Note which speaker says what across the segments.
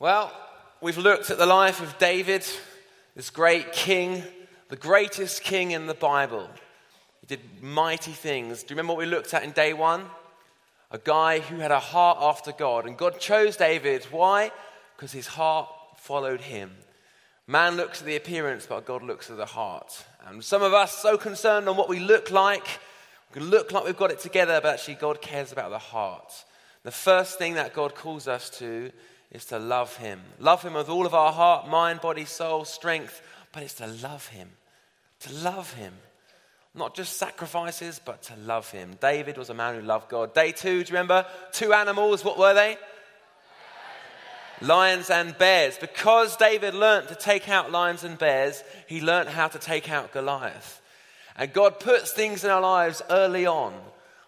Speaker 1: Well, we've looked at the life of David, this great king, the greatest king in the Bible. He did mighty things. Do you remember what we looked at in day one? A guy who had a heart after God. And God chose David. Why? Because his heart followed him. Man looks at the appearance, but God looks at the heart. And some of us so concerned on what we look like, we can look like we've got it together, but actually God cares about the heart. The first thing that God calls us to is to love Him. Love Him with all of our heart, mind, body, soul, strength, but it's to love Him. To love Him. Not just sacrifices, but to love Him. David was a man who loved God. Day two, do you remember? Two animals, what were they? Lions and bears. Because David learned to take out lions and bears, he learned how to take out Goliath. And God puts things in our lives early on,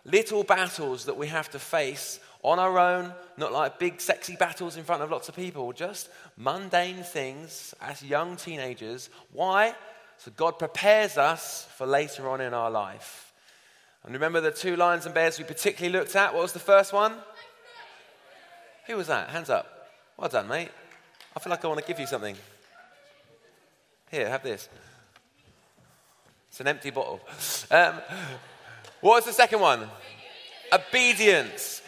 Speaker 1: little battles that we have to face on our own, not like big, sexy battles in front of lots of people, just mundane things as young teenagers. Why? So God prepares us for later on in our life. And remember the two lions and bears we particularly looked at? What was the first one? Who was that? Hands up. Well done, mate. I feel like I want to give you something. Here, have this. It's an empty bottle. Um, what was the second one? Obedience.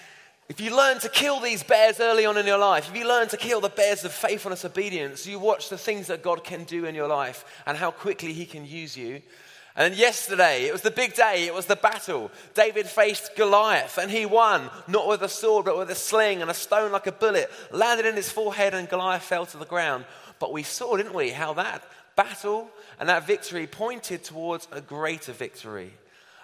Speaker 1: If you learn to kill these bears early on in your life, if you learn to kill the bears of faithfulness, obedience, you watch the things that God can do in your life and how quickly He can use you. And yesterday, it was the big day, it was the battle. David faced Goliath and he won, not with a sword, but with a sling and a stone like a bullet landed in his forehead and Goliath fell to the ground. But we saw, didn't we, how that battle and that victory pointed towards a greater victory.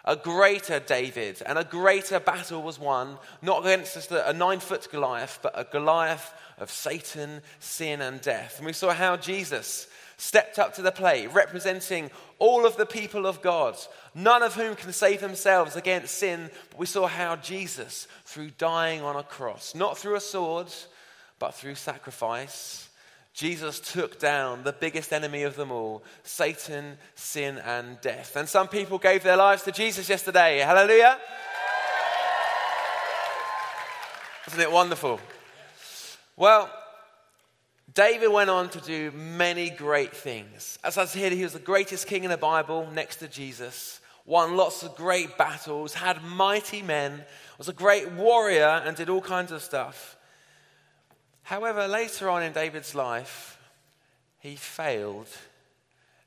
Speaker 1: A greater David and a greater battle was won, not against just a nine foot Goliath, but a Goliath of Satan, sin, and death. And we saw how Jesus stepped up to the plate, representing all of the people of God, none of whom can save themselves against sin. But we saw how Jesus, through dying on a cross, not through a sword, but through sacrifice, Jesus took down the biggest enemy of them all Satan, sin, and death. And some people gave their lives to Jesus yesterday. Hallelujah! Isn't it wonderful? Well, David went on to do many great things. As I said, he was the greatest king in the Bible next to Jesus, won lots of great battles, had mighty men, was a great warrior, and did all kinds of stuff. However, later on in David's life, he failed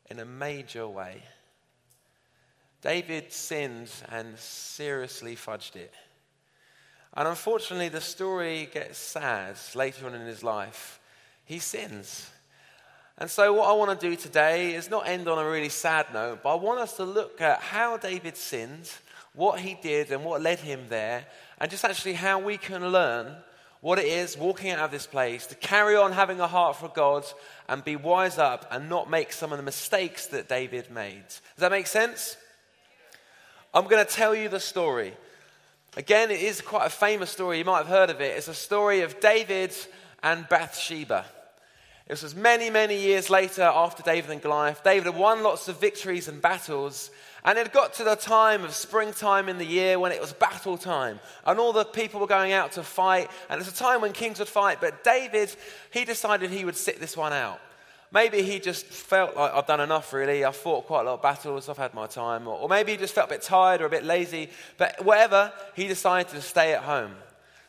Speaker 1: in a major way. David sinned and seriously fudged it. And unfortunately, the story gets sad later on in his life he sins. And so, what I want to do today is not end on a really sad note, but I want us to look at how David sinned, what he did, and what led him there, and just actually how we can learn what it is walking out of this place to carry on having a heart for God and be wise up and not make some of the mistakes that David made. Does that make sense? I'm going to tell you the story. Again, it is quite a famous story. You might have heard of it. It's a story of David and Bathsheba. This was many, many years later after David and Goliath. David had won lots of victories and battles, and it got to the time of springtime in the year when it was battle time, and all the people were going out to fight, and it's a time when kings would fight. But David, he decided he would sit this one out. Maybe he just felt like I've done enough, really. I've fought quite a lot of battles, I've had my time. Or, or maybe he just felt a bit tired or a bit lazy. But whatever, he decided to stay at home.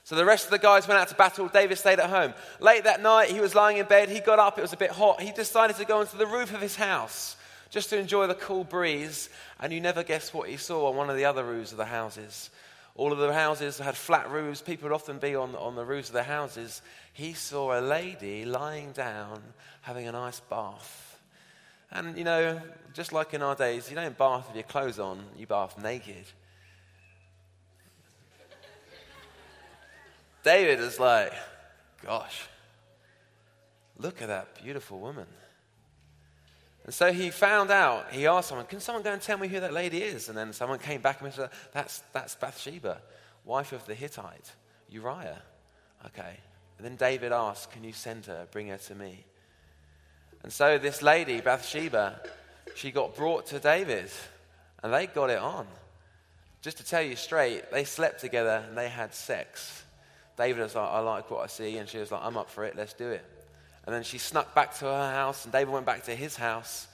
Speaker 1: So the rest of the guys went out to battle. David stayed at home. Late that night, he was lying in bed. He got up. It was a bit hot. He decided to go onto the roof of his house just to enjoy the cool breeze. And you never guess what he saw on one of the other roofs of the houses. All of the houses had flat roofs. People would often be on, on the roofs of their houses. He saw a lady lying down having a nice bath. And, you know, just like in our days, you don't bath with your clothes on, you bath naked. David is like, gosh, look at that beautiful woman. And so he found out, he asked someone, Can someone go and tell me who that lady is? And then someone came back and said, That's, that's Bathsheba, wife of the Hittite, Uriah. Okay. And then David asked, Can you send her, bring her to me? And so this lady, Bathsheba, she got brought to David, and they got it on. Just to tell you straight, they slept together and they had sex David was like, I like what I see. And she was like, I'm up for it. Let's do it. And then she snuck back to her house, and David went back to his house.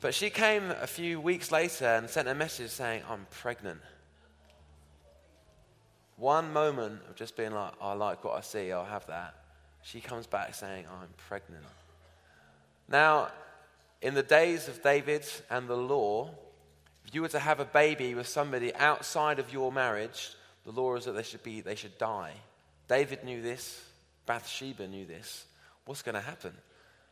Speaker 1: But she came a few weeks later and sent a message saying, I'm pregnant. One moment of just being like, I like what I see, I'll have that. She comes back saying, I'm pregnant. Now, in the days of David and the law, if you were to have a baby with somebody outside of your marriage, the law is that they should, be, they should die. David knew this. Bathsheba knew this. What's going to happen?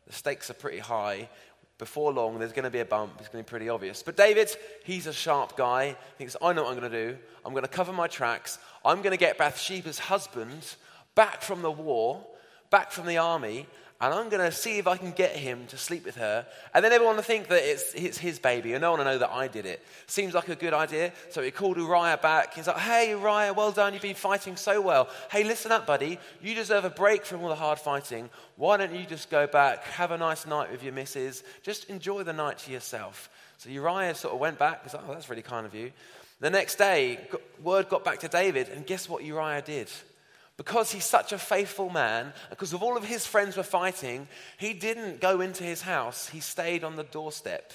Speaker 1: The stakes are pretty high. Before long, there's going to be a bump. It's going to be pretty obvious. But David, he's a sharp guy. He thinks, I know what I'm going to do. I'm going to cover my tracks. I'm going to get Bathsheba's husband back from the war, back from the army, and I'm going to see if I can get him to sleep with her. And then everyone will think that it's, it's his baby, and no one will know that I did it. Seems like a good idea. So he called Uriah back. He's like, Hey, Uriah, well done. You've been fighting so well. Hey, listen up, buddy. You deserve a break from all the hard fighting. Why don't you just go back, have a nice night with your missus, just enjoy the night to yourself? So Uriah sort of went back. He's like, Oh, that's really kind of you. The next day, word got back to David, and guess what Uriah did? Because he's such a faithful man, because of all of his friends were fighting, he didn't go into his house. He stayed on the doorstep.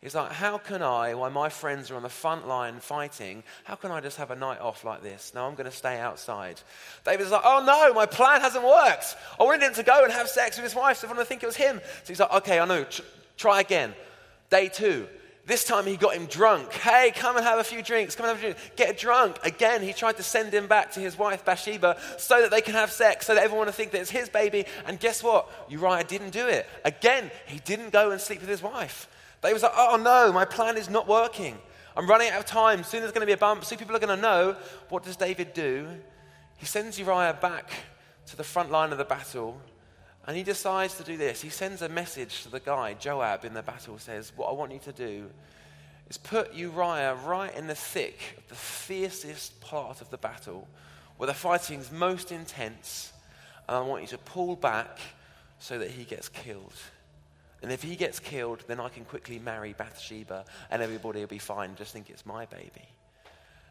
Speaker 1: He's like, How can I, while my friends are on the front line fighting, how can I just have a night off like this? No, I'm going to stay outside. David's like, Oh no, my plan hasn't worked. I wanted him to go and have sex with his wife, so I everyone would think it was him. So he's like, Okay, I know, try again. Day two. This time he got him drunk. Hey, come and have a few drinks. Come and have a drink. Get drunk. Again, he tried to send him back to his wife Bathsheba so that they can have sex, so that everyone would think that it's his baby. And guess what? Uriah didn't do it. Again, he didn't go and sleep with his wife. They was like, oh no, my plan is not working. I'm running out of time. Soon there's going to be a bump. Soon people are going to know. What does David do? He sends Uriah back to the front line of the battle and he decides to do this. He sends a message to the guy, Joab, in the battle, says, What I want you to do is put Uriah right in the thick of the fiercest part of the battle, where the fighting's most intense, and I want you to pull back so that he gets killed. And if he gets killed, then I can quickly marry Bathsheba, and everybody will be fine. Just think it's my baby.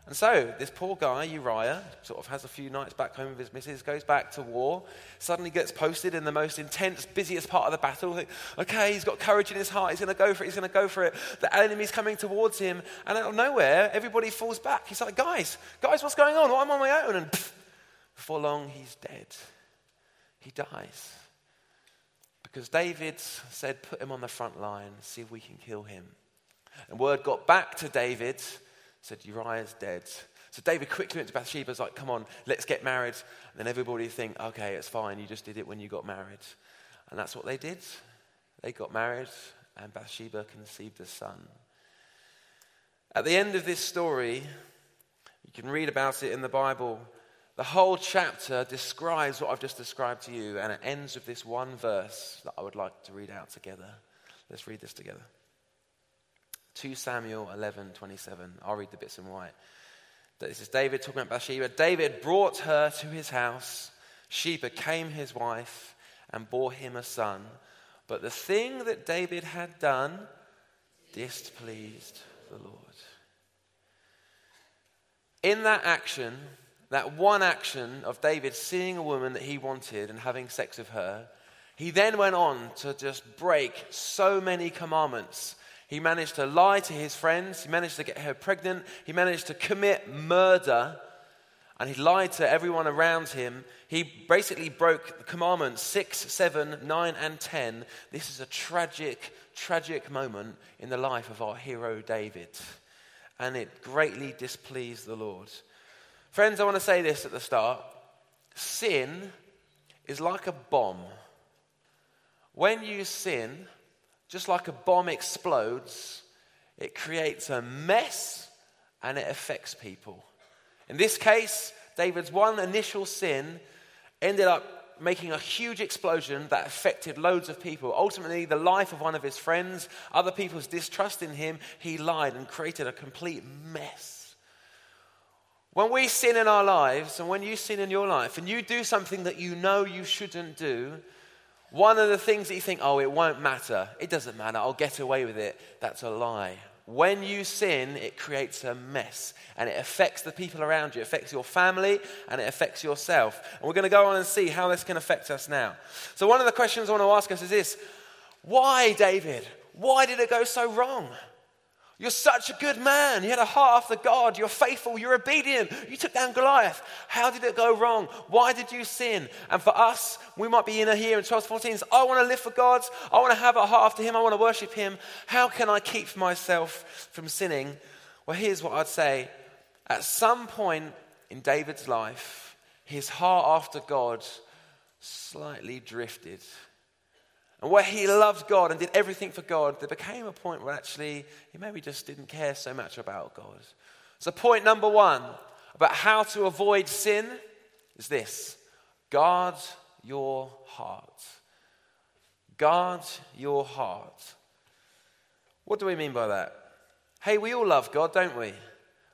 Speaker 1: And so, this poor guy, Uriah, sort of has a few nights back home with his missus, goes back to war, suddenly gets posted in the most intense, busiest part of the battle. Okay, he's got courage in his heart, he's going to go for it, he's going to go for it. The enemy's coming towards him, and out of nowhere, everybody falls back. He's like, guys, guys, what's going on? Well, I'm on my own. And pff, before long, he's dead. He dies. Because David said, put him on the front line, see if we can kill him. And word got back to David said, Uriah's dead. So David quickly went to Bathsheba, was like, come on, let's get married. And then everybody think, okay, it's fine, you just did it when you got married. And that's what they did. They got married, and Bathsheba conceived a son. At the end of this story, you can read about it in the Bible. The whole chapter describes what I've just described to you, and it ends with this one verse that I would like to read out together. Let's read this together. 2 Samuel 11 27. I'll read the bits in white. This is David talking about Bathsheba. David brought her to his house. She became his wife and bore him a son. But the thing that David had done displeased the Lord. In that action, that one action of David seeing a woman that he wanted and having sex with her, he then went on to just break so many commandments he managed to lie to his friends. He managed to get her pregnant. He managed to commit murder. And he lied to everyone around him. He basically broke the commandments 6, 7, 9, and 10. This is a tragic, tragic moment in the life of our hero David. And it greatly displeased the Lord. Friends, I want to say this at the start sin is like a bomb. When you sin, just like a bomb explodes, it creates a mess and it affects people. In this case, David's one initial sin ended up making a huge explosion that affected loads of people. Ultimately, the life of one of his friends, other people's distrust in him, he lied and created a complete mess. When we sin in our lives, and when you sin in your life, and you do something that you know you shouldn't do, one of the things that you think, oh, it won't matter, it doesn't matter, I'll get away with it, that's a lie. When you sin, it creates a mess and it affects the people around you. It affects your family and it affects yourself. And we're going to go on and see how this can affect us now. So, one of the questions I want to ask us is this Why, David? Why did it go so wrong? You're such a good man. You had a heart after God. You're faithful. You're obedient. You took down Goliath. How did it go wrong? Why did you sin? And for us, we might be in here in 12 14. I want to live for God. I want to have a heart after Him. I want to worship Him. How can I keep myself from sinning? Well, here's what I'd say. At some point in David's life, his heart after God slightly drifted. And where he loved God and did everything for God, there became a point where actually he maybe just didn't care so much about God. So, point number one about how to avoid sin is this guard your heart. Guard your heart. What do we mean by that? Hey, we all love God, don't we?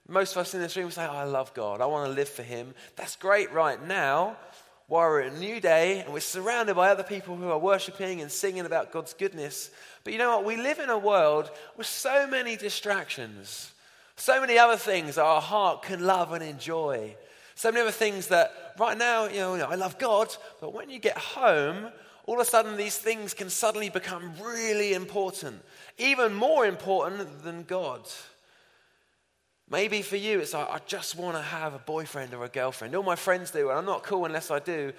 Speaker 1: Most of us in this room say, oh, I love God. I want to live for Him. That's great right now while we're in a new day and we're surrounded by other people who are worshiping and singing about God's goodness. But you know what? We live in a world with so many distractions, so many other things our heart can love and enjoy. So many other things that right now, you know, I love God, but when you get home, all of a sudden these things can suddenly become really important, even more important than God. Maybe for you, it's like, I just want to have a boyfriend or a girlfriend. All my friends do, and I'm not cool unless I do.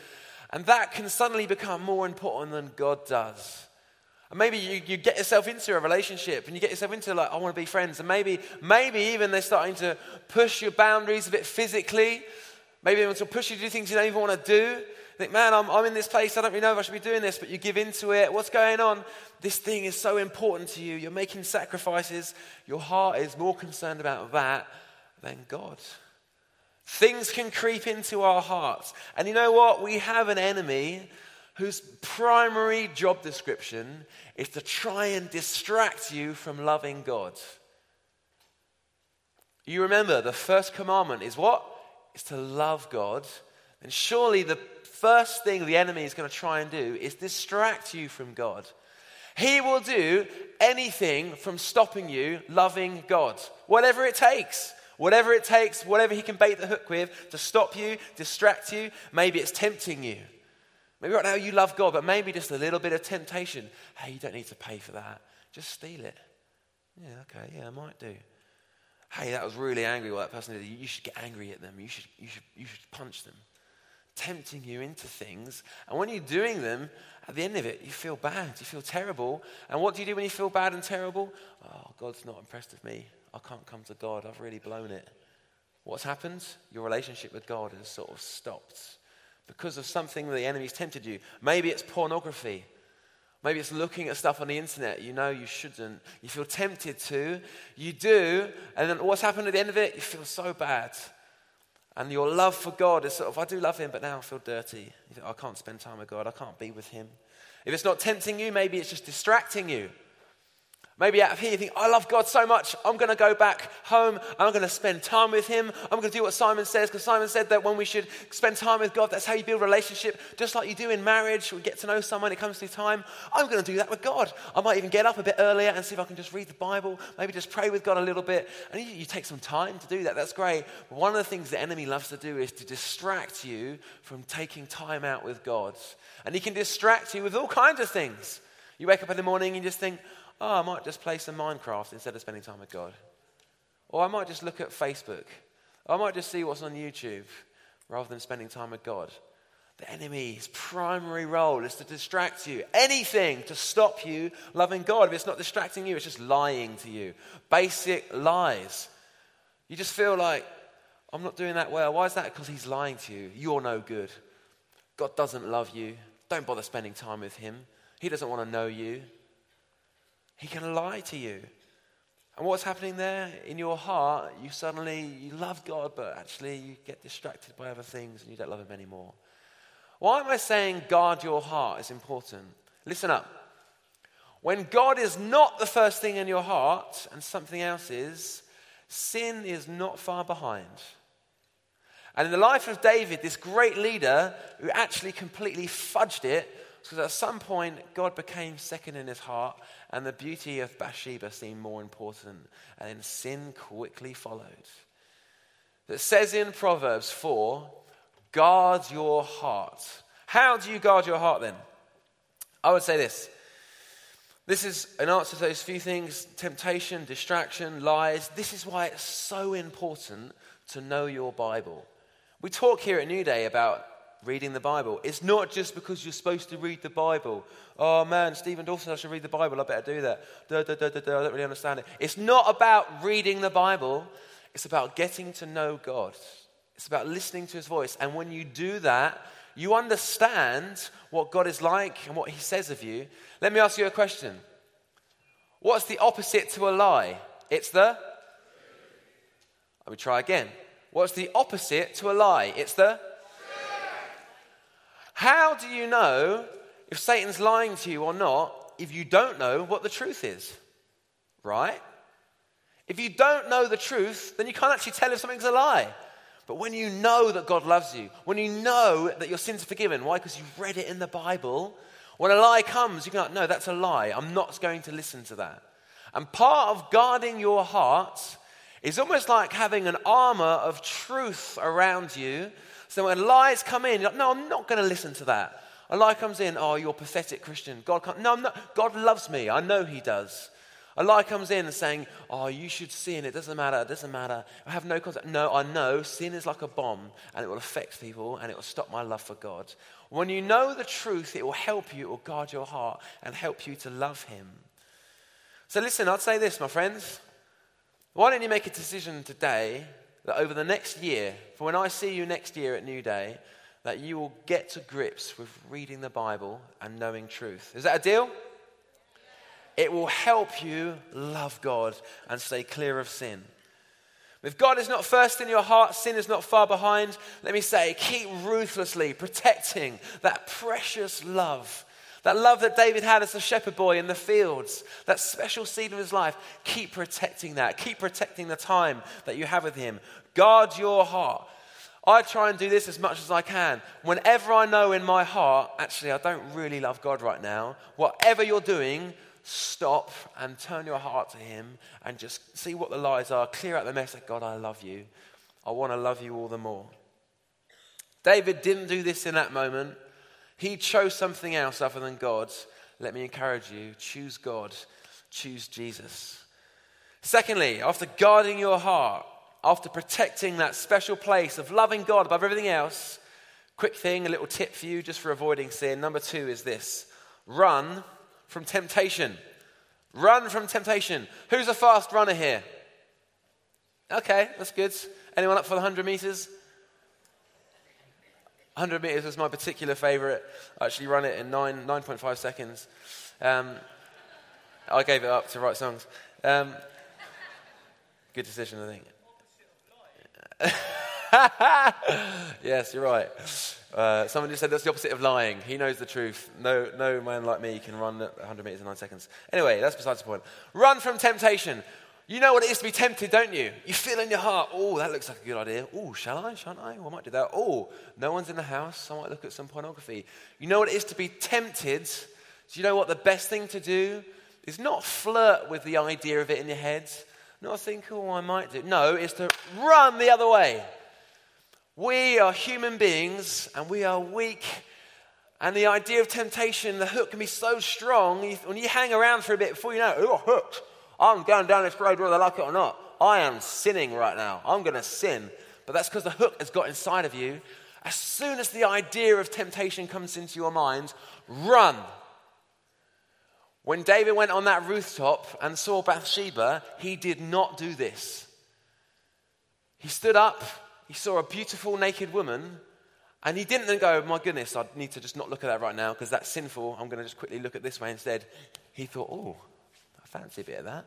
Speaker 1: And that can suddenly become more important than God does. And maybe you, you get yourself into a relationship and you get yourself into, like, I want to be friends. And maybe, maybe even they're starting to push your boundaries a bit physically. Maybe they want to push you to do things you don't even want to do think, man, I'm, I'm in this place. I don't really know if I should be doing this, but you give into it. What's going on? This thing is so important to you. You're making sacrifices. Your heart is more concerned about that than God. Things can creep into our hearts. And you know what? We have an enemy whose primary job description is to try and distract you from loving God. You remember the first commandment is what? Is to love God. And surely the first thing the enemy is going to try and do is distract you from God. He will do anything from stopping you loving God, whatever it takes. Whatever it takes, whatever he can bait the hook with to stop you, distract you. Maybe it's tempting you. Maybe right now you love God, but maybe just a little bit of temptation. Hey, you don't need to pay for that. Just steal it. Yeah, okay, yeah, I might do. Hey, that was really angry what that person did. You should get angry at them. You should, you should, you should punch them tempting you into things. And when you're doing them, at the end of it, you feel bad, you feel terrible. And what do you do when you feel bad and terrible? Oh, God's not impressed with me. I can't come to God. I've really blown it. What's happened? Your relationship with God has sort of stopped because of something the enemy's tempted you. Maybe it's pornography. Maybe it's looking at stuff on the internet you know you shouldn't. You feel tempted to. You do. And then what's happened at the end of it? You feel so bad. And your love for God is sort of, I do love Him, but now I feel dirty. Think, oh, I can't spend time with God. I can't be with Him. If it's not tempting you, maybe it's just distracting you. Maybe out of here you think, I love God so much, I'm going to go back home I'm going to spend time with Him. I'm going to do what Simon says, because Simon said that when we should spend time with God, that's how you build a relationship, just like you do in marriage. We get to know someone, it comes through time. I'm going to do that with God. I might even get up a bit earlier and see if I can just read the Bible, maybe just pray with God a little bit. And you, you take some time to do that, that's great. But one of the things the enemy loves to do is to distract you from taking time out with God. And he can distract you with all kinds of things. You wake up in the morning and you just think, oh, I might just play some Minecraft instead of spending time with God. Or I might just look at Facebook. Or I might just see what's on YouTube rather than spending time with God. The enemy's primary role is to distract you. Anything to stop you loving God. If it's not distracting you, it's just lying to you. Basic lies. You just feel like, I'm not doing that well. Why is that? Because he's lying to you. You're no good. God doesn't love you. Don't bother spending time with him. He doesn't want to know you. He can lie to you. And what's happening there in your heart? You suddenly you love God, but actually you get distracted by other things and you don't love Him anymore. Why am I saying guard your heart is important? Listen up. When God is not the first thing in your heart and something else is, sin is not far behind. And in the life of David, this great leader who actually completely fudged it Because at some point, God became second in his heart, and the beauty of Bathsheba seemed more important, and then sin quickly followed. That says in Proverbs 4 guard your heart. How do you guard your heart then? I would say this. This is an answer to those few things temptation, distraction, lies. This is why it's so important to know your Bible. We talk here at New Day about reading the Bible. It's not just because you're supposed to read the Bible. Oh man, Stephen Dawson, I should read the Bible. I better do that. Da, da, da. I don't really understand it. It's not about reading the Bible, it's about getting to know God. It's about listening to his voice. And when you do that, you understand what God is like and what he says of you. Let me ask you a question. What's the opposite to a lie? It's the. Let me try again. What's the opposite to a lie? It's the. How do you know if Satan's lying to you or not if you don't know what the truth is? Right? If you don't know the truth, then you can't actually tell if something's a lie. But when you know that God loves you, when you know that your sins are forgiven, why? Because you've read it in the Bible. When a lie comes, you can go, no, that's a lie. I'm not going to listen to that. And part of guarding your heart is almost like having an armor of truth around you. So when lies come in, you're like, no, I'm not going to listen to that. A lie comes in, oh, you're a pathetic Christian. God can't. No, I'm not. God loves me. I know He does. A lie comes in saying, Oh, you should sin. It doesn't matter. It doesn't matter. I have no concept. No, I know sin is like a bomb and it will affect people and it will stop my love for God. When you know the truth, it will help you, it will guard your heart and help you to love Him. So, listen, I'd say this, my friends. Why don't you make a decision today that over the next year, for when I see you next year at New Day, that you will get to grips with reading the Bible and knowing truth? Is that a deal? It will help you love God and stay clear of sin. If God is not first in your heart, sin is not far behind. Let me say, keep ruthlessly protecting that precious love. That love that David had as a shepherd boy in the fields, that special seed of his life, keep protecting that. Keep protecting the time that you have with him. Guard your heart. I try and do this as much as I can. Whenever I know in my heart, actually, I don't really love God right now, whatever you're doing, stop and turn your heart to Him and just see what the lies are. Clear out the mess God, I love you. I want to love you all the more. David didn't do this in that moment. He chose something else other than God. Let me encourage you choose God, choose Jesus. Secondly, after guarding your heart, after protecting that special place of loving God above everything else, quick thing, a little tip for you just for avoiding sin. Number two is this run from temptation. Run from temptation. Who's a fast runner here? Okay, that's good. Anyone up for the 100 meters? 100 meters is my particular favorite. I actually run it in 9, 9.5 seconds. Um, I gave it up to write songs. Um, good decision, I think. yes, you're right. Uh, someone just said that's the opposite of lying. He knows the truth. No, no man like me can run 100 meters in nine seconds. Anyway, that's besides the point. Run from temptation. You know what it is to be tempted, don't you? You feel in your heart, oh, that looks like a good idea. Oh, shall I? Shan't I? Well, I might do that. Oh, no one's in the house. I might look at some pornography. You know what it is to be tempted? Do you know what the best thing to do is not flirt with the idea of it in your head, not think, oh, I might do. No, it's to run the other way. We are human beings and we are weak. And the idea of temptation, the hook can be so strong. When you hang around for a bit before you know oh, hooked. I'm going down this road whether I like it or not. I am sinning right now. I'm going to sin. But that's because the hook has got inside of you. As soon as the idea of temptation comes into your mind, run. When David went on that rooftop and saw Bathsheba, he did not do this. He stood up he saw a beautiful naked woman and he didn't then go, My goodness, I need to just not look at that right now because that's sinful. I'm going to just quickly look at this way instead. He thought, Oh, fancy a bit of that.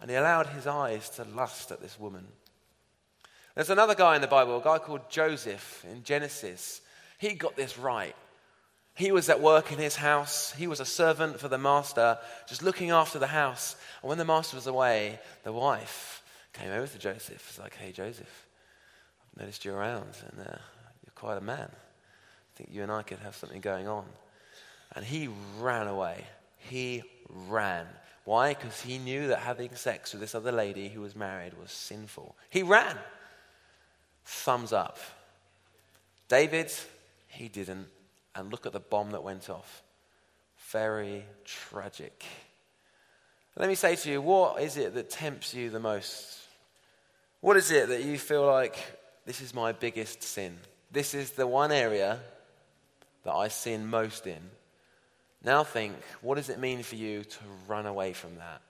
Speaker 1: And he allowed his eyes to lust at this woman. There's another guy in the Bible, a guy called Joseph in Genesis. He got this right. He was at work in his house. He was a servant for the master, just looking after the house. And when the master was away, the wife came over to Joseph. It's like, hey, Joseph, I've noticed you around, and uh, you're quite a man. I think you and I could have something going on. And he ran away. He ran. Why? Because he knew that having sex with this other lady who was married was sinful. He ran. Thumbs up. David, he didn't. And look at the bomb that went off. Very tragic. Let me say to you, what is it that tempts you the most? What is it that you feel like this is my biggest sin? This is the one area that I sin most in. Now think, what does it mean for you to run away from that?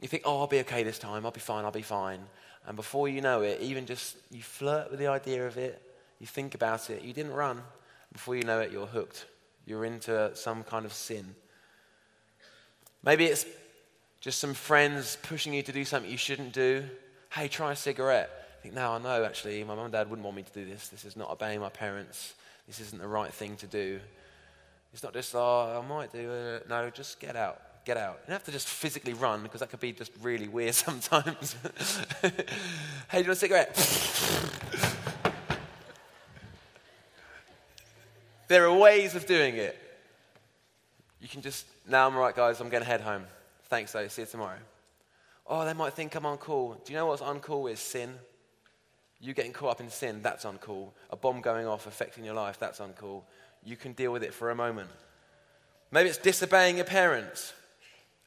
Speaker 1: You think, oh, I'll be okay this time, I'll be fine, I'll be fine. And before you know it, even just you flirt with the idea of it, you think about it, you didn't run. Before you know it, you're hooked. You're into some kind of sin. Maybe it's just some friends pushing you to do something you shouldn't do. Hey, try a cigarette. I think, now I know actually, my mum and dad wouldn't want me to do this. This is not obeying my parents. This isn't the right thing to do. It's not just, oh, I might do it. No, just get out. Get out. You don't have to just physically run because that could be just really weird sometimes. hey, do you want a cigarette? there are ways of doing it. You can just, now I'm all right, guys, I'm going to head home. Thanks, though. See you tomorrow. Oh, they might think I'm uncool. Do you know what's uncool is sin? You getting caught up in sin, that's uncool. A bomb going off affecting your life, that's uncool you can deal with it for a moment. Maybe it's disobeying your parents.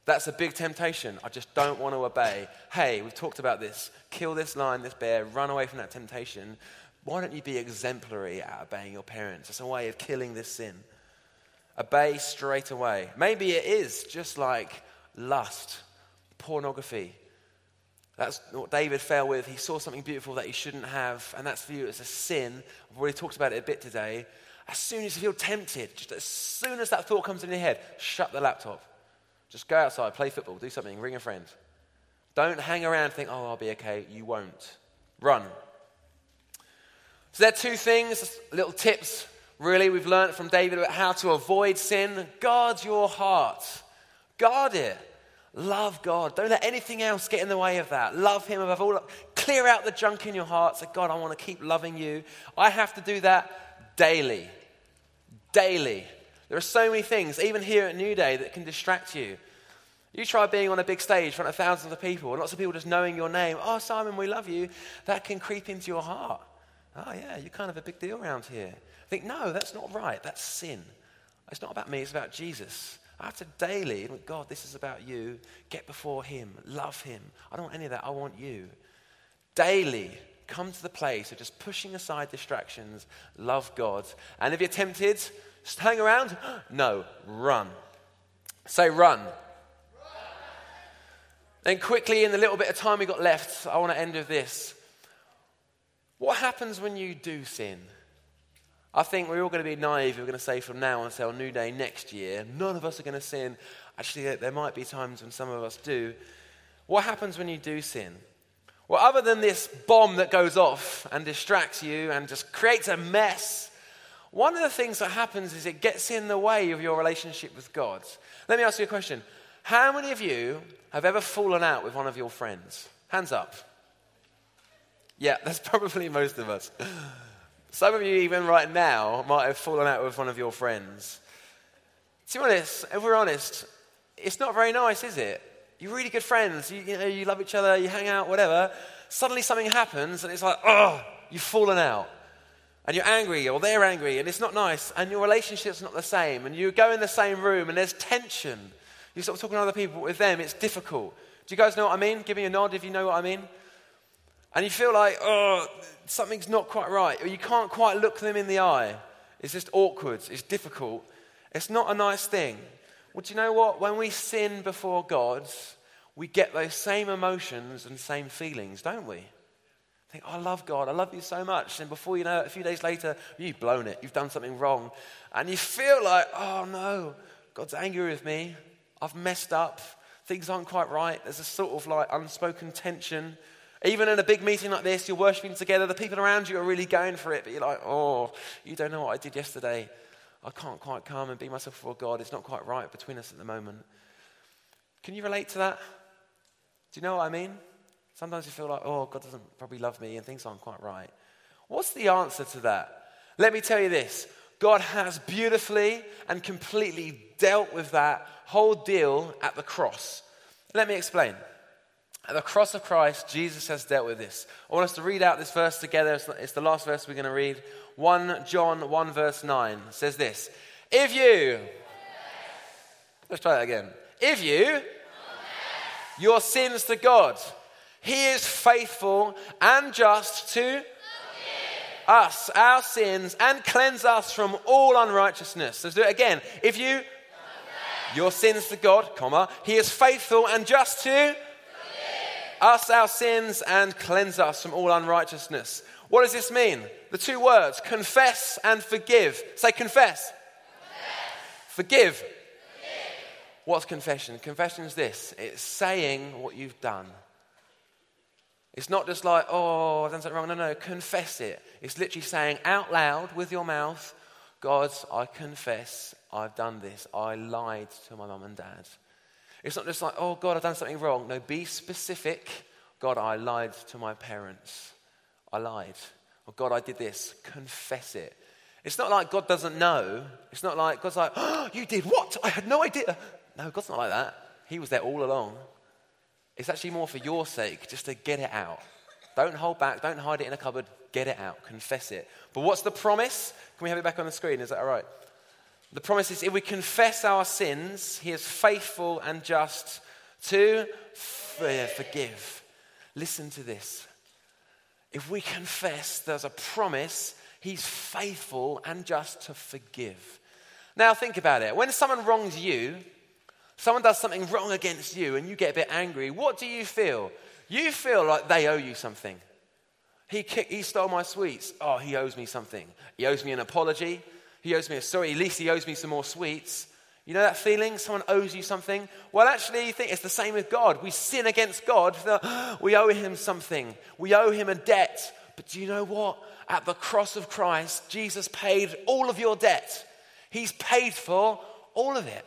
Speaker 1: That's a big temptation. I just don't want to obey. Hey, we've talked about this. Kill this lion, this bear, run away from that temptation. Why don't you be exemplary at obeying your parents? It's a way of killing this sin. Obey straight away. Maybe it is just like lust, pornography. That's what David fell with. He saw something beautiful that he shouldn't have, and that's for you. It's a sin. I've already talked about it a bit today. As soon as you feel tempted, just as soon as that thought comes in your head, shut the laptop. Just go outside, play football, do something, ring a friend. Don't hang around think, oh, I'll be okay. You won't. Run. So, there are two things, little tips, really, we've learned from David about how to avoid sin. Guard your heart, guard it. Love God. Don't let anything else get in the way of that. Love Him above all. Clear out the junk in your heart. Say, God, I want to keep loving you. I have to do that daily daily. There are so many things, even here at New Day, that can distract you. You try being on a big stage in front of thousands of people, and lots of people just knowing your name. Oh, Simon, we love you. That can creep into your heart. Oh, yeah, you're kind of a big deal around here. I think, no, that's not right. That's sin. It's not about me, it's about Jesus. I have to daily, God, this is about you. Get before Him, love Him. I don't want any of that. I want you. Daily, come to the place of just pushing aside distractions, love God. And if you're tempted, just hang around. No, run. Say run. Then, quickly, in the little bit of time we got left, I want to end with this. What happens when you do sin? I think we're all going to be naive. We're going to say from now until New Day next year, none of us are going to sin. Actually, there might be times when some of us do. What happens when you do sin? Well, other than this bomb that goes off and distracts you and just creates a mess, one of the things that happens is it gets in the way of your relationship with God. Let me ask you a question. How many of you have ever fallen out with one of your friends? Hands up. Yeah, that's probably most of us. Some of you, even right now, might have fallen out with one of your friends. To be honest, if we're honest, it's not very nice, is it? You're really good friends. You, you, know, you love each other, you hang out, whatever. Suddenly something happens and it's like, oh, you've fallen out. And you're angry or they're angry and it's not nice and your relationship's not the same and you go in the same room and there's tension. You start talking to other people with them, it's difficult. Do you guys know what I mean? Give me a nod if you know what I mean. And you feel like, oh, something's not quite right, or you can't quite look them in the eye. It's just awkward, it's difficult. It's not a nice thing. Well, do you know what? When we sin before God, we get those same emotions and same feelings, don't we? Think, oh, I love God, I love you so much. And before you know it, a few days later, you've blown it, you've done something wrong. And you feel like, oh no, God's angry with me, I've messed up, things aren't quite right. There's a sort of like unspoken tension. Even in a big meeting like this, you're worshiping together, the people around you are really going for it, but you're like, oh, you don't know what I did yesterday. I can't quite come and be myself before God. It's not quite right between us at the moment. Can you relate to that? Do you know what I mean? Sometimes you feel like, oh, God doesn't probably love me and things aren't quite right. What's the answer to that? Let me tell you this God has beautifully and completely dealt with that whole deal at the cross. Let me explain. At the cross of Christ, Jesus has dealt with this. I want us to read out this verse together. It's the last verse we're going to read. 1 John 1, verse 9 says this If you, let's try that again. If you, your sins to God, He is faithful and just to us our sins and cleanse us from all unrighteousness. Let's do it again. If you your sins to God, comma, He is faithful and just to us our sins and cleanse us from all unrighteousness. What does this mean? The two words, confess and forgive. Say confess. confess. Forgive. forgive. What's confession? Confession is this it's saying what you've done. It's not just like, oh, I've done something wrong. No, no, confess it. It's literally saying out loud with your mouth, God, I confess I've done this. I lied to my mum and dad. It's not just like, oh, God, I've done something wrong. No, be specific. God, I lied to my parents. I lied. Oh, God, I did this. Confess it. It's not like God doesn't know. It's not like God's like, oh, you did what? I had no idea. No, God's not like that. He was there all along. It's actually more for your sake, just to get it out. Don't hold back. Don't hide it in a cupboard. Get it out. Confess it. But what's the promise? Can we have it back on the screen? Is that all right? The promise is if we confess our sins, He is faithful and just to forgive. Listen to this. If we confess, there's a promise, He's faithful and just to forgive. Now, think about it. When someone wrongs you, someone does something wrong against you, and you get a bit angry, what do you feel? You feel like they owe you something. He, kicked, he stole my sweets. Oh, he owes me something. He owes me an apology. He owes me a sorry. At least he owes me some more sweets. You know that feeling? Someone owes you something? Well, actually, you think it's the same with God. We sin against God. We owe him something. We owe him a debt. But do you know what? At the cross of Christ, Jesus paid all of your debt. He's paid for all of it.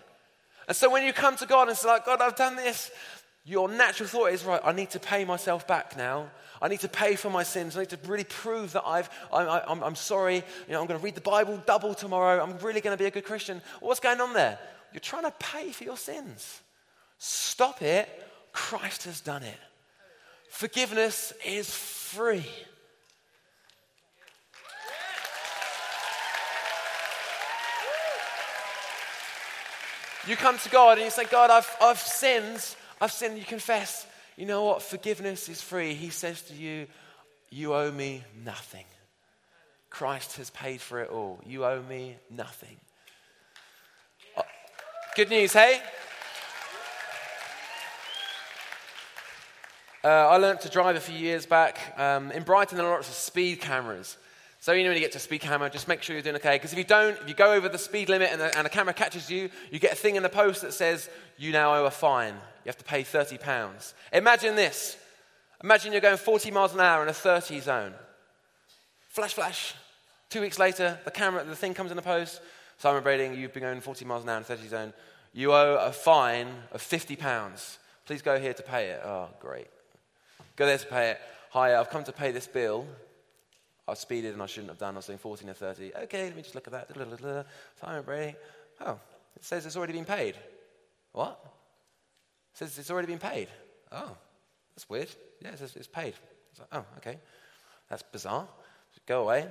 Speaker 1: And so when you come to God and say, like, God, I've done this, your natural thought is, right, I need to pay myself back now. I need to pay for my sins. I need to really prove that I've, I'm, I'm, I'm sorry. You know, I'm going to read the Bible double tomorrow. I'm really going to be a good Christian. What's going on there? You're trying to pay for your sins. Stop it. Christ has done it. Forgiveness is free. You come to God and you say, God, I've, I've sinned. I've sinned. You confess you know what? Forgiveness is free. He says to you, You owe me nothing. Christ has paid for it all. You owe me nothing. Oh, good news, hey? Uh, I learned to drive a few years back. Um, in Brighton, there are lots of speed cameras. So you know when you get to speed camera, just make sure you're doing okay. Because if you don't, if you go over the speed limit and, the, and a camera catches you, you get a thing in the post that says you now owe a fine. You have to pay thirty pounds. Imagine this. Imagine you're going 40 miles an hour in a 30 zone. Flash, flash. Two weeks later, the camera, the thing comes in the post. Simon Brading, you've been going 40 miles an hour in a 30 zone. You owe a fine of 50 pounds. Please go here to pay it. Oh, great. Go there to pay it. Hi, I've come to pay this bill. I speeded and I shouldn't have done. I was doing 14 or 30. Okay, let me just look at that. Simon Brady. Oh, it says it's already been paid. What? It says it's already been paid. Oh, that's weird. Yeah, it says it's paid. It's like, oh, okay. That's bizarre. Go away.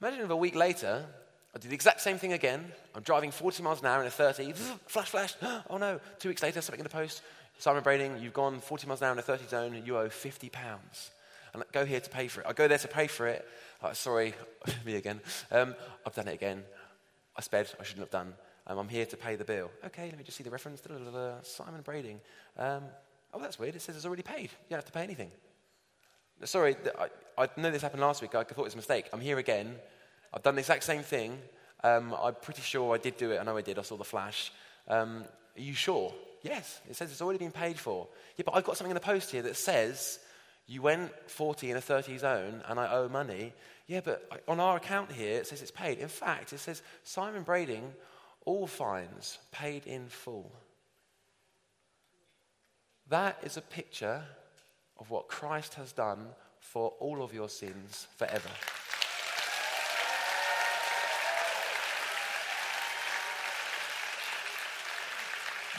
Speaker 1: Imagine if a week later, I do the exact same thing again. I'm driving 40 miles an hour in a 30. Flash, flash. Oh no. Two weeks later, something in the post. Simon Brading, you've gone 40 miles an hour in a 30 zone. You owe 50 pounds and go here to pay for it. I go there to pay for it. Like, sorry, me again. Um, I've done it again. I sped. I shouldn't have done. Um, I'm here to pay the bill. Okay, let me just see the reference. Simon Brading. Um, oh, that's weird. It says it's already paid. You don't have to pay anything. Sorry, I, I know this happened last week. I thought it was a mistake. I'm here again. I've done the exact same thing. Um, I'm pretty sure I did do it. I know I did. I saw the flash. Um, are you sure? Yes. It says it's already been paid for. Yeah, but I've got something in the post here that says you went 40 in a 30 zone and I owe money. Yeah, but on our account here, it says it's paid. In fact, it says Simon Brading, all fines paid in full. That is a picture of what Christ has done for all of your sins forever.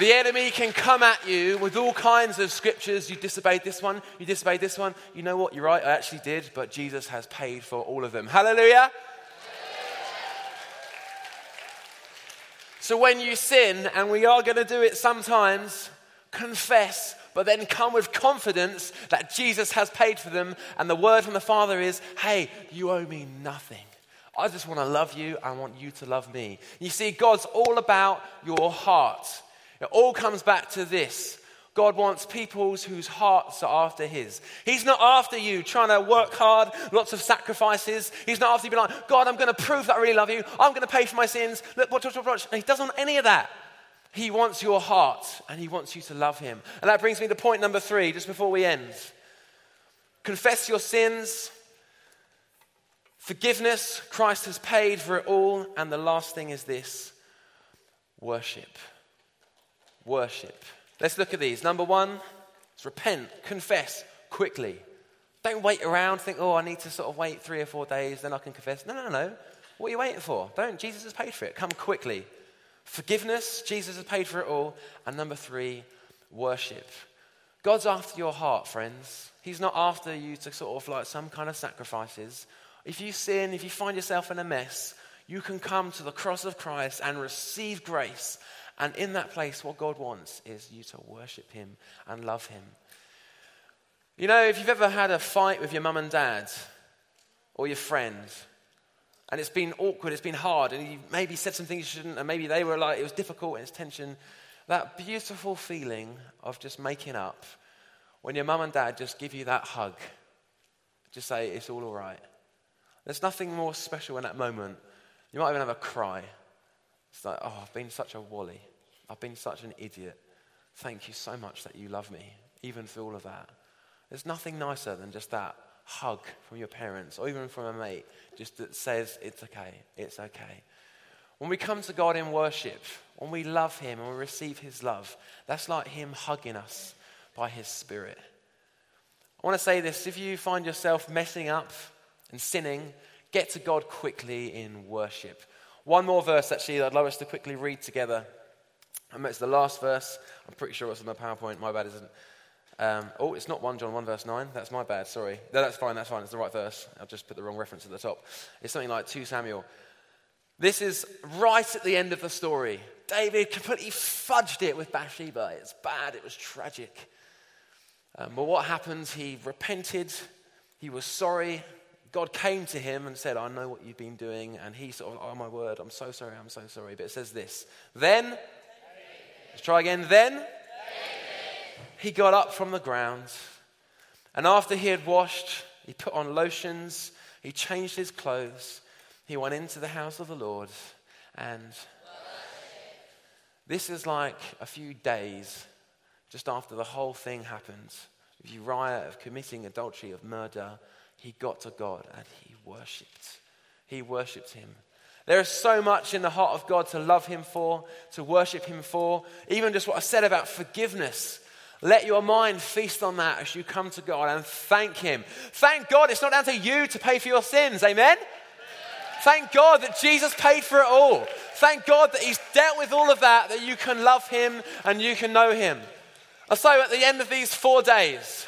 Speaker 1: The enemy can come at you with all kinds of scriptures. You disobeyed this one, you disobeyed this one. You know what? You're right, I actually did, but Jesus has paid for all of them. Hallelujah. So when you sin, and we are going to do it sometimes, confess, but then come with confidence that Jesus has paid for them. And the word from the Father is, hey, you owe me nothing. I just want to love you. I want you to love me. You see, God's all about your heart. It all comes back to this God wants peoples whose hearts are after His. He's not after you trying to work hard, lots of sacrifices. He's not after you being like, God, I'm going to prove that I really love you. I'm going to pay for my sins. Look, watch, watch, watch. he doesn't want any of that. He wants your heart and He wants you to love Him. And that brings me to point number three, just before we end. Confess your sins. Forgiveness, Christ has paid for it all. And the last thing is this worship. Worship. Let's look at these. Number one is repent, confess quickly. Don't wait around, think, oh, I need to sort of wait three or four days, then I can confess. No, no, no. What are you waiting for? Don't. Jesus has paid for it. Come quickly. Forgiveness, Jesus has paid for it all. And number three, worship. God's after your heart, friends. He's not after you to sort of like some kind of sacrifices. If you sin, if you find yourself in a mess, you can come to the cross of Christ and receive grace and in that place, what God wants is you to worship Him and love Him. You know, if you've ever had a fight with your mum and dad or your friends, and it's been awkward, it's been hard, and you maybe said some things you shouldn't, and maybe they were like, it was difficult and it's tension, that beautiful feeling of just making up when your mum and dad just give you that hug, just say, it's all all right. There's nothing more special in that moment. You might even have a cry. It's like, oh, I've been such a wally. I've been such an idiot. Thank you so much that you love me, even through all of that. There's nothing nicer than just that hug from your parents or even from a mate, just that says, it's okay, it's okay. When we come to God in worship, when we love Him and we receive His love, that's like Him hugging us by His Spirit. I want to say this if you find yourself messing up and sinning, get to God quickly in worship. One more verse, actually, that I'd love us to quickly read together. And it's the last verse. I'm pretty sure it's on the PowerPoint. My bad, isn't um, oh, it's not 1 John 1 verse 9. That's my bad, sorry. No, that's fine, that's fine. It's the right verse. I've just put the wrong reference at the top. It's something like 2 Samuel. This is right at the end of the story. David completely fudged it with Bathsheba. It's bad, it was tragic. Um, but what happened? He repented, he was sorry, God came to him and said, I know what you've been doing. And he sort of, oh my word, I'm so sorry, I'm so sorry. But it says this. Then, let's try again. Then, he got up from the ground. And after he had washed, he put on lotions, he changed his clothes, he went into the house of the Lord. And this is like a few days just after the whole thing happened. Uriah of committing adultery, of murder, he got to God and he worshipped. He worshipped him. There is so much in the heart of God to love him for, to worship him for. Even just what I said about forgiveness. Let your mind feast on that as you come to God and thank him. Thank God it's not down to you to pay for your sins. Amen? Thank God that Jesus paid for it all. Thank God that He's dealt with all of that, that you can love Him and you can know Him. And so at the end of these four days,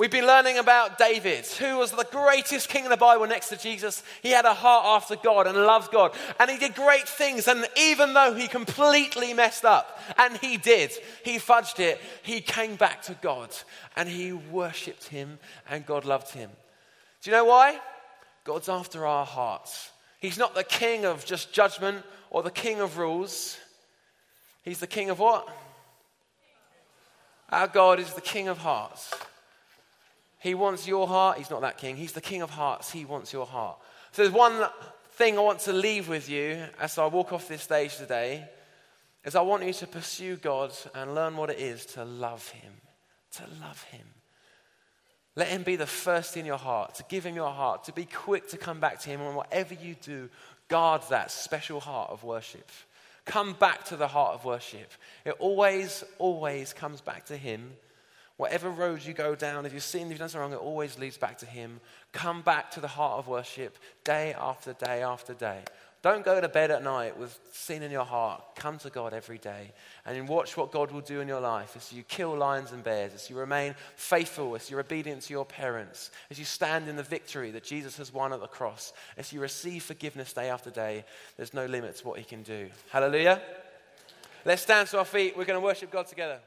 Speaker 1: We've been learning about David, who was the greatest king in the Bible next to Jesus. He had a heart after God and loved God, and he did great things. And even though he completely messed up, and he did, he fudged it, he came back to God and he worshipped him, and God loved him. Do you know why? God's after our hearts. He's not the king of just judgment or the king of rules. He's the king of what? Our God is the king of hearts. He wants your heart. He's not that king. He's the king of hearts. He wants your heart. So there's one thing I want to leave with you as I walk off this stage today is I want you to pursue God and learn what it is to love him. To love him. Let him be the first in your heart, to give him your heart, to be quick to come back to him. And whatever you do, guard that special heart of worship. Come back to the heart of worship. It always, always comes back to him Whatever road you go down, if you've sinned, if you've done something wrong, it always leads back to Him. Come back to the heart of worship day after day after day. Don't go to bed at night with sin in your heart. Come to God every day and watch what God will do in your life as you kill lions and bears, as you remain faithful, as you're obedient to your parents, as you stand in the victory that Jesus has won at the cross, as you receive forgiveness day after day. There's no limit to what He can do. Hallelujah. Let's stand to our feet. We're going to worship God together.